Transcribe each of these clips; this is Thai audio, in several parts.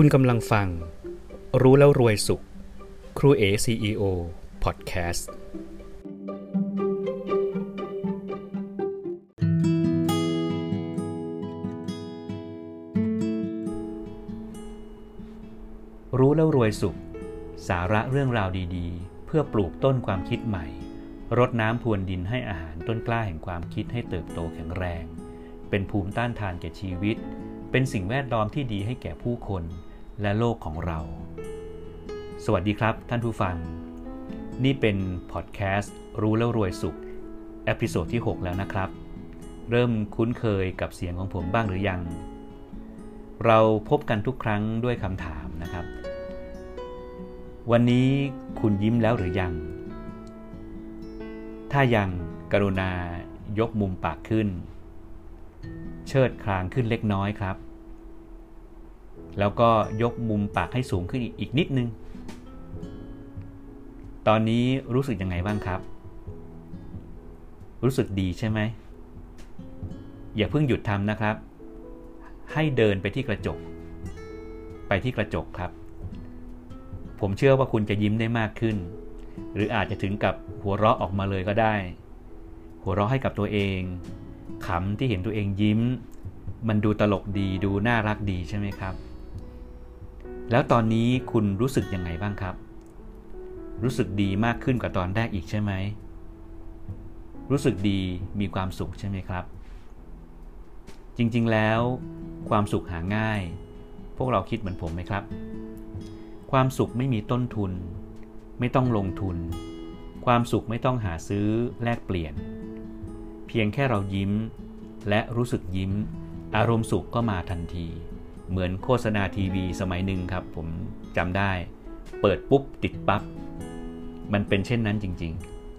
คุณกำลังฟัง รู้แล้วรวยสุข ครูเอ CEO พอดแคสต์รู้แล้วรวยสุข สาระเรื่องราวดีๆ เพื่อปลูกต้นความคิดใหม่ รดน้ำพรวนดินให้อาหารต้นกล้าแห่งความคิดให้เติบโตแข็งแรง เป็นภูมิต้านทานแก่ชีวิต เป็นสิ่งแวดล้อมที่ดีให้แก่ผู้คนและโลกของเรา สวัสดีครับท่านผู้ฟัง นี่เป็นพอดแคสต์รู้แล้วรวยสุข episode ที่ 6 แล้วนะครับ เริ่มคุ้นเคยกับเสียงของผมบ้างหรือยัง เราพบกันทุกครั้งด้วยคำถามนะครับ วันนี้คุณยิ้มแล้วหรือยัง ถ้ายังกรุณายกมุมปากขึ้น เชิดคลางขึ้นเล็กน้อยครับ แล้วก็ยกมุมปากให้สูงขึ้นอีกนิดนึง ตอนนี้รู้สึกยังไงบ้างครับ รู้สึกดีใช่ไหม อย่าเพิ่งหยุดทำนะครับ ให้เดินไปที่กระจก ไปที่กระจกครับ ผมเชื่อว่าคุณจะยิ้มได้มากขึ้น หรืออาจจะถึงกับหัวเราะออกมาเลยก็ได้ หัวเราะให้กับตัวเอง ขำที่เห็นตัวเองยิ้ม มันดูตลกดีดูน่ารักดีใช่ไหมครับ แล้วตอนนี้คุณรู้สึกยังไงบ้างครับ รู้สึกดีมากขึ้นกว่าตอนแรกอีกใช่ไหม รู้สึกดีมีความสุขใช่ไหมครับ จริงๆแล้ว ความสุขหาง่าย พวกเราคิดเหมือนผมไหมครับ ความสุขไม่มีต้นทุน ไม่ต้องลงทุน ความสุขไม่ต้องหาซื้อแลกเปลี่ยน เพียงแค่เรายิ้ม และรู้สึกยิ้ม อารมณ์สุขก็มาทันที เหมือนโฆษณาทีวีสมัยหนึ่งครับ ผมจำได้ เปิดปุ๊บติดปับ๊บมันเป็นเช่นนั้นจริง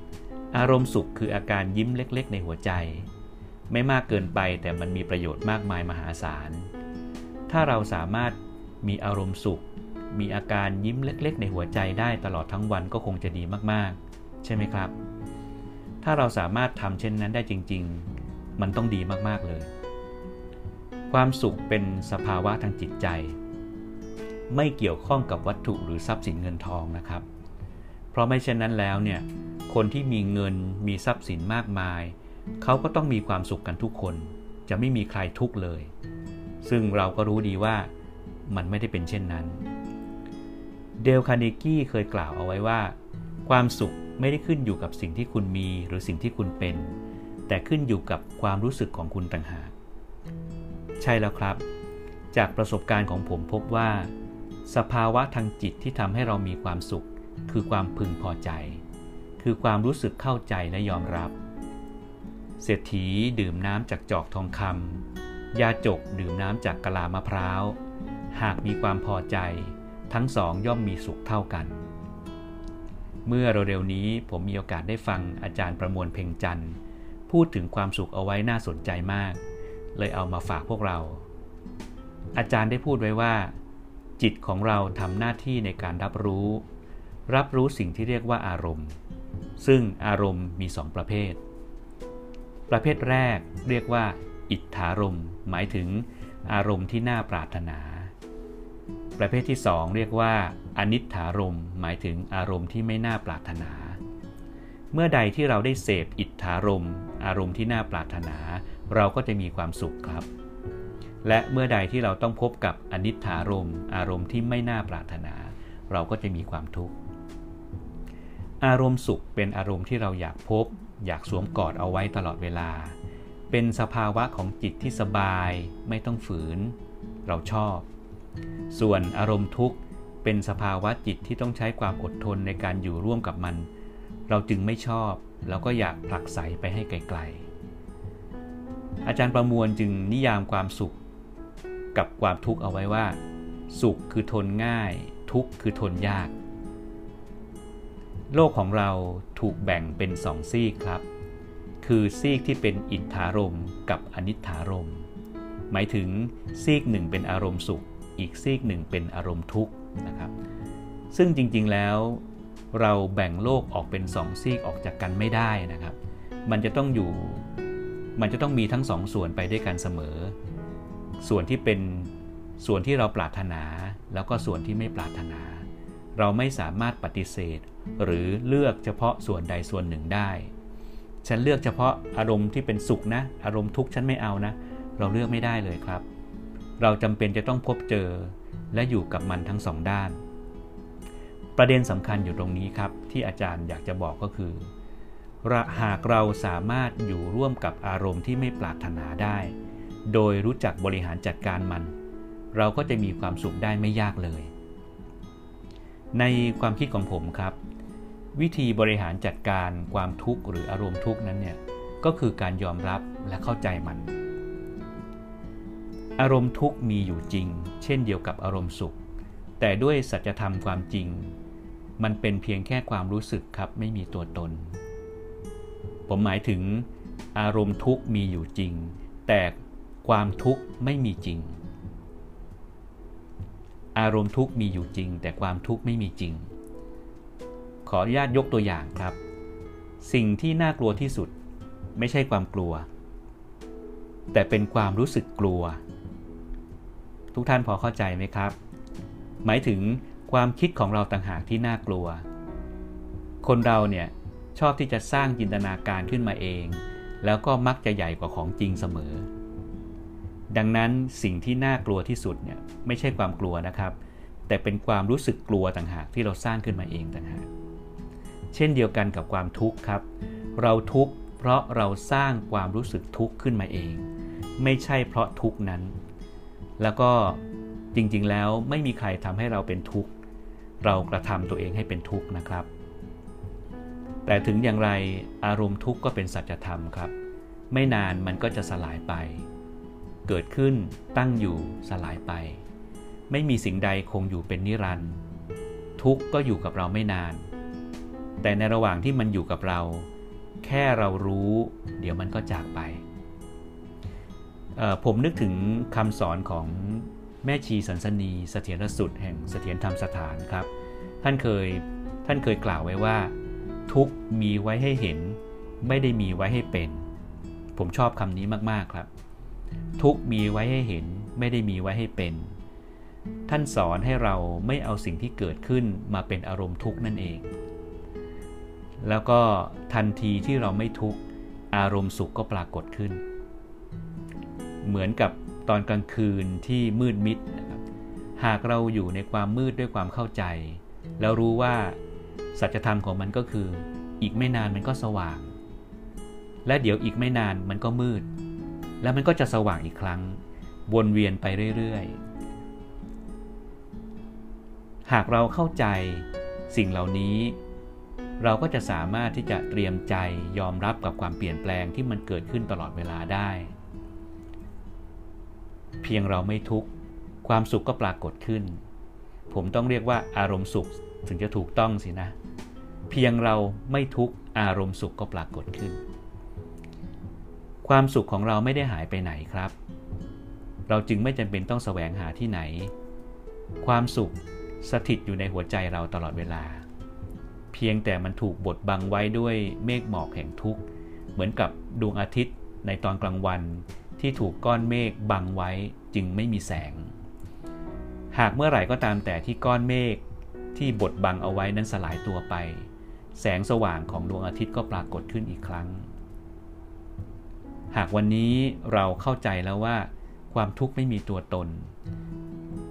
ๆ อารมณ์สุขคืออาการยิ้มเล็ก ๆ ในหัวใจ ไม่มากเกินไปแต่มันมีประโยชน์มากมายมหาศาล ถ้าเราสามารถมีอารมณ์สุข มีอาการยิ้มเล็ก ๆ ในหัวใจได้ตลอดทั้งวันก็คงจะดีมากๆ ใช่ไหมครับ ถ้าเราสามารถทำเช่นนั้นได้จริง ๆ มันต้องดีมากๆเลย ความสุขเป็นสภาวะทางจิตใจ ไม่เกี่ยวข้องกับวัตถุหรือทรัพย์สินเงินทองนะครับ เพราะไม่เช่นนั้นแล้วเนี่ยคนที่มีเงินมีทรัพย์สินมากมาย เขาก็ต้องมีความสุขกันทุกคน จะไม่มีใครทุกข์เลย ซึ่งเราก็รู้ดีว่ามันไม่ได้เป็นเช่นนั้น เดลคาเนกี้เคยกล่าวเอาไว้ว่า ความสุข ไม่ได้ขึ้นอยู่กับสิ่งที่คุณมีหรือสิ่งที่คุณเป็น แต่ขึ้นอยู่กับความรู้สึกของคุณต่างหาก ใช่แล้วครับ จากประสบการณ์ของผมพบว่า สภาวะทางจิตที่ทำให้เรามีความสุข คือความพึงพอใจ คือความรู้สึกเข้าใจและยอมรับ เศรษฐีดื่มน้ำจากจอกทองคำยาจกดื่มน้ำจากกะลามะพร้าว หากมีความพอใจ ทั้งสองย่อมมีสุขเท่ากัน เมื่อเร็วๆนี้ผมมีโอกาสได้ฟังอาจารย์ประมวลเพ่งจันทร์ พูดถึงความสุขเอาไว้น่าสนใจมาก เลยเอามาฝากพวกเรา อาจารย์ได้พูดไว้ว่า จิตของเราทำหน้าที่ในการรับรู้ รับรู้สิ่งที่เรียกว่าอารมณ์ ซึ่งอารมณ์มีสองประเภท ประเภทแรกเรียกว่า อิทธารมหมายถึงอารมณ์ที่น่าปรารถนา ประเภทที่สองเรียกว่า อนิถารมหมายถึงอารมณ์ที่ไม่น่าปรารถนา เมื่อใดที่เราได้เสพอิทธารมอารมณ์ที่น่าปรารถนา เราก็จะมีความสุขครับ และเมื่อใดที่เราต้องพบกับอนิถารมอารมณ์ที่ไม่น่าปรารถนา เราก็จะมีความทุกข์อารมณ์สุขเป็นอารมณ์ที่เราอยากพบ อยากสวมกอดเอาไว้ตลอดเวลา เป็นสภาวะของจิตที่สบาย ไม่ต้องฝืน เราชอบ ส่วนอารมณ์ทุกข์เป็นสภาวะจิตที่ต้องใช้ความอดทนในการอยู่ร่วมกับมัน เราจึงไม่ชอบแล้วก็อยากผลักไสไปให้ไกลๆ อาจารย์ประมวลจึงนิยามความสุข กับความทุกข์เอาไว้ว่า สุขคือทนง่าย ทุกข์คือทนยาก โลกของเราถูกแบ่งเป็นสองซีกครับ คือซีกที่เป็นอิทธารมกับอนิถารมหมายถึงซีกหนึ่งเป็นอารมณ์สุข อีกซีกหนึ่งเป็นอารมณ์ทุกข์นะครับ ซึ่งจริงๆแล้วเราแบ่งโลกออกเป็นสองซีกออกจากกันไม่ได้นะครับ มันจะต้องอยู่มันจะต้องมีทั้งสองส่วนไปด้วยกันเสมอ ส่วนที่เป็นส่วนที่เราปรารถนา แล้วก็ส่วนที่ไม่ปรารถนา เราไม่สามารถปฏิเสธ หรือเลือกเฉพาะส่วนใดส่วนหนึ่งได้ ฉันเลือกเฉพาะอารมณ์ที่เป็นสุขนะ อารมณ์ทุกข์ฉันไม่เอานะ เราเลือกไม่ได้เลยครับ เราจำเป็นจะต้องพบเจอและอยู่กับมันทั้งสองด้าน ประเด็นสำคัญอยู่ตรงนี้ครับ ที่อาจารย์อยากจะบอกก็คือหากเราสามารถอยู่ร่วมกับอารมณ์ที่ไม่ปรารถนาได้ โดยรู้จักบริหารจัดการมัน เราก็จะมีความสุขได้ไม่ยากเลย ในความคิดของผมครับ วิธีบริหารจัดการความทุกข์หรืออารมณ์ทุกข์นั้นเนี่ยก็คือการยอมรับและเข้าใจมัน อารมณ์ทุกข์มีอยู่จริง เช่นเดียวกับอารมณ์สุข แต่ด้วยสัจธรรมความจริง มันเป็นเพียงแค่ความรู้สึกครับไม่มีตัวตน ผมหมายถึง อารมณ์ทุกข์มีอยู่จริง แต่ความทุกข์ไม่มีจริง อารมณ์ทุกข์มีอยู่จริง แต่ความทุกข์ไม่มีจริง ขออนุญาตยกตัวอย่างครับ สิ่งที่น่ากลัวที่สุดไม่ใช่ความกลัว แต่เป็นความรู้สึกกลัว ทุกท่านพอเข้าใจไหมครับ หมายถึงความคิดของเราต่างหากที่น่ากลัว คนเราเนี่ยชอบที่จะสร้างจินตนาการขึ้นมาเอง แล้วก็มักจะใหญ่กว่าของจริงเสมอ ดังนั้นสิ่งที่น่ากลัวที่สุดเนี่ยไม่ใช่ความกลัวนะครับ แต่เป็นความรู้สึกกลัวต่างหากที่เราสร้างขึ้นมาเองต่างหาก เช่นเดียวกันกับความทุกข์ครับ เราทุกข์เพราะเราสร้างความรู้สึกทุกข์ขึ้นมาเอง ไม่ใช่เพราะทุกข์นั้น แล้วก็จริงๆแล้วไม่มีใครทำให้เราเป็นทุกข์ เรากระทำตัวเองให้เป็นทุกข์นะครับ แต่ถึงอย่างไรอารมณ์ทุกข์ก็เป็นสัจธรรมครับ ไม่นานมันก็จะสลายไป เกิดขึ้นตั้งอยู่สลายไป ไม่มีสิ่งใดคงอยู่เป็นนิรันดร์ทุกข์ก็อยู่กับเราไม่นาน แต่ในระหว่างที่มันอยู่กับเรา แค่เรารู้ เดี๋ยวมันก็จากไป ผมนึกถึงคำสอนของแม่ชีสันสนีเสถียรสุดแห่งเสถียรธรรมสถานครับ ท่านเคยท่านเคยกล่าวไว้ว่า ทุกมีไว้ให้เห็น ไม่ได้มีไว้ให้เป็น ผมชอบคำนี้มากๆครับ ทุกมีไว้ให้เห็น ไม่ได้มีไว้ให้เป็น ท่านสอนให้เราไม่เอาสิ่งที่เกิดขึ้นมาเป็นอารมณ์ทุกข์นั่นเอง แล้วก็ทันทีที่เราไม่ทุกข์อารมณ์สุขก็ปรากฏขึ้น เหมือนกับตอนกลางคืนที่มืดมิดนะครับหากเราอยู่ในความมืดด้วยความเข้าใจ แล้วรู้ว่าสัจธรรมของมันก็คือ อีกไม่นานมันก็สว่าง และเดี๋ยวอีกไม่นานมันก็มืด แล้วมันก็จะสว่างอีกครั้ง วนเวียนไปเรื่อยๆ หากเราเข้าใจสิ่งเหล่านี้ เราก็จะสามารถที่จะเตรียมใจยอมรับกับความเปลี่ยนแปลงที่มันเกิดขึ้นตลอดเวลาได้ เพียงเราไม่ทุกข์ความสุขก็ปรากฏขึ้น ผมต้องเรียกว่าอารมณ์สุขถึงจะถูกต้องสินะ เพียงเราไม่ทุกข์อารมณ์สุขก็ปรากฏขึ้น ความสุขของเราไม่ได้หายไปไหนครับ เราจึงไม่จำเป็นต้องแสวงหาที่ไหน ความสุขสถิตอยู่ในหัวใจเราตลอดเวลา เพียงแต่มันถูกบดบังไว้ด้วยเมฆหมอกแห่งทุกข์ เหมือนกับดวงอาทิตย์ในตอนกลางวัน ที่ถูกก้อนเมฆบังไว้จึงไม่มีแสง หากเมื่อไหร่ก็ตามแต่ที่ก้อนเมฆที่บดบังเอาไว้นั้นสลายตัวไป แสงสว่างของดวงอาทิตย์ก็ปรากฏขึ้นอีกครั้ง หากวันนี้เราเข้าใจแล้วว่า ความทุกข์ไม่มีตัวตน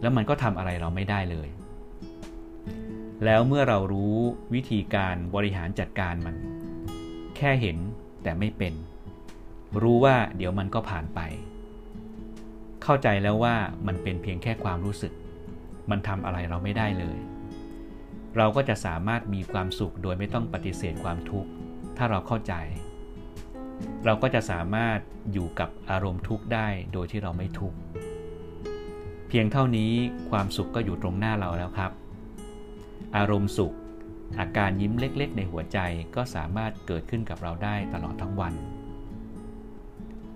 แล้วมันก็ทำอะไรเราไม่ได้เลย แล้วเมื่อเรารู้วิธีการบริหารจัดการมัน แค่เห็นแต่ไม่เป็น รู้ว่าเดี๋ยวมันก็ผ่านไป เข้าใจแล้วว่ามันเป็นเพียงแค่ความรู้สึก มันทำอะไรเราไม่ได้เลย เราก็จะสามารถมีความสุขโดยไม่ต้องปฏิเสธความทุกข์ ถ้าเราเข้าใจ เราก็จะสามารถอยู่กับอารมณ์ทุกข์ได้โดยที่เราไม่ทุกข์ เพียงเท่านี้ความสุขก็อยู่ตรงหน้าเราแล้วครับ อารมณ์สุขอาการยิ้มเล็กๆ ในหัวใจก็สามารถเกิดขึ้นกับเราได้ตลอดทั้งวัน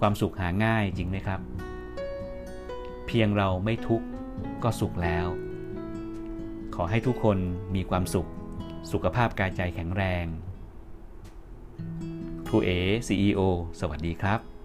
ความสุขหาง่ายจริงไหมครับ เพียงเราไม่ทุกข์ก็สุขแล้ว ขอให้ทุกคนมีความสุข สุขภาพกายใจแข็งแรงครูเอซีอสวัสดีครับ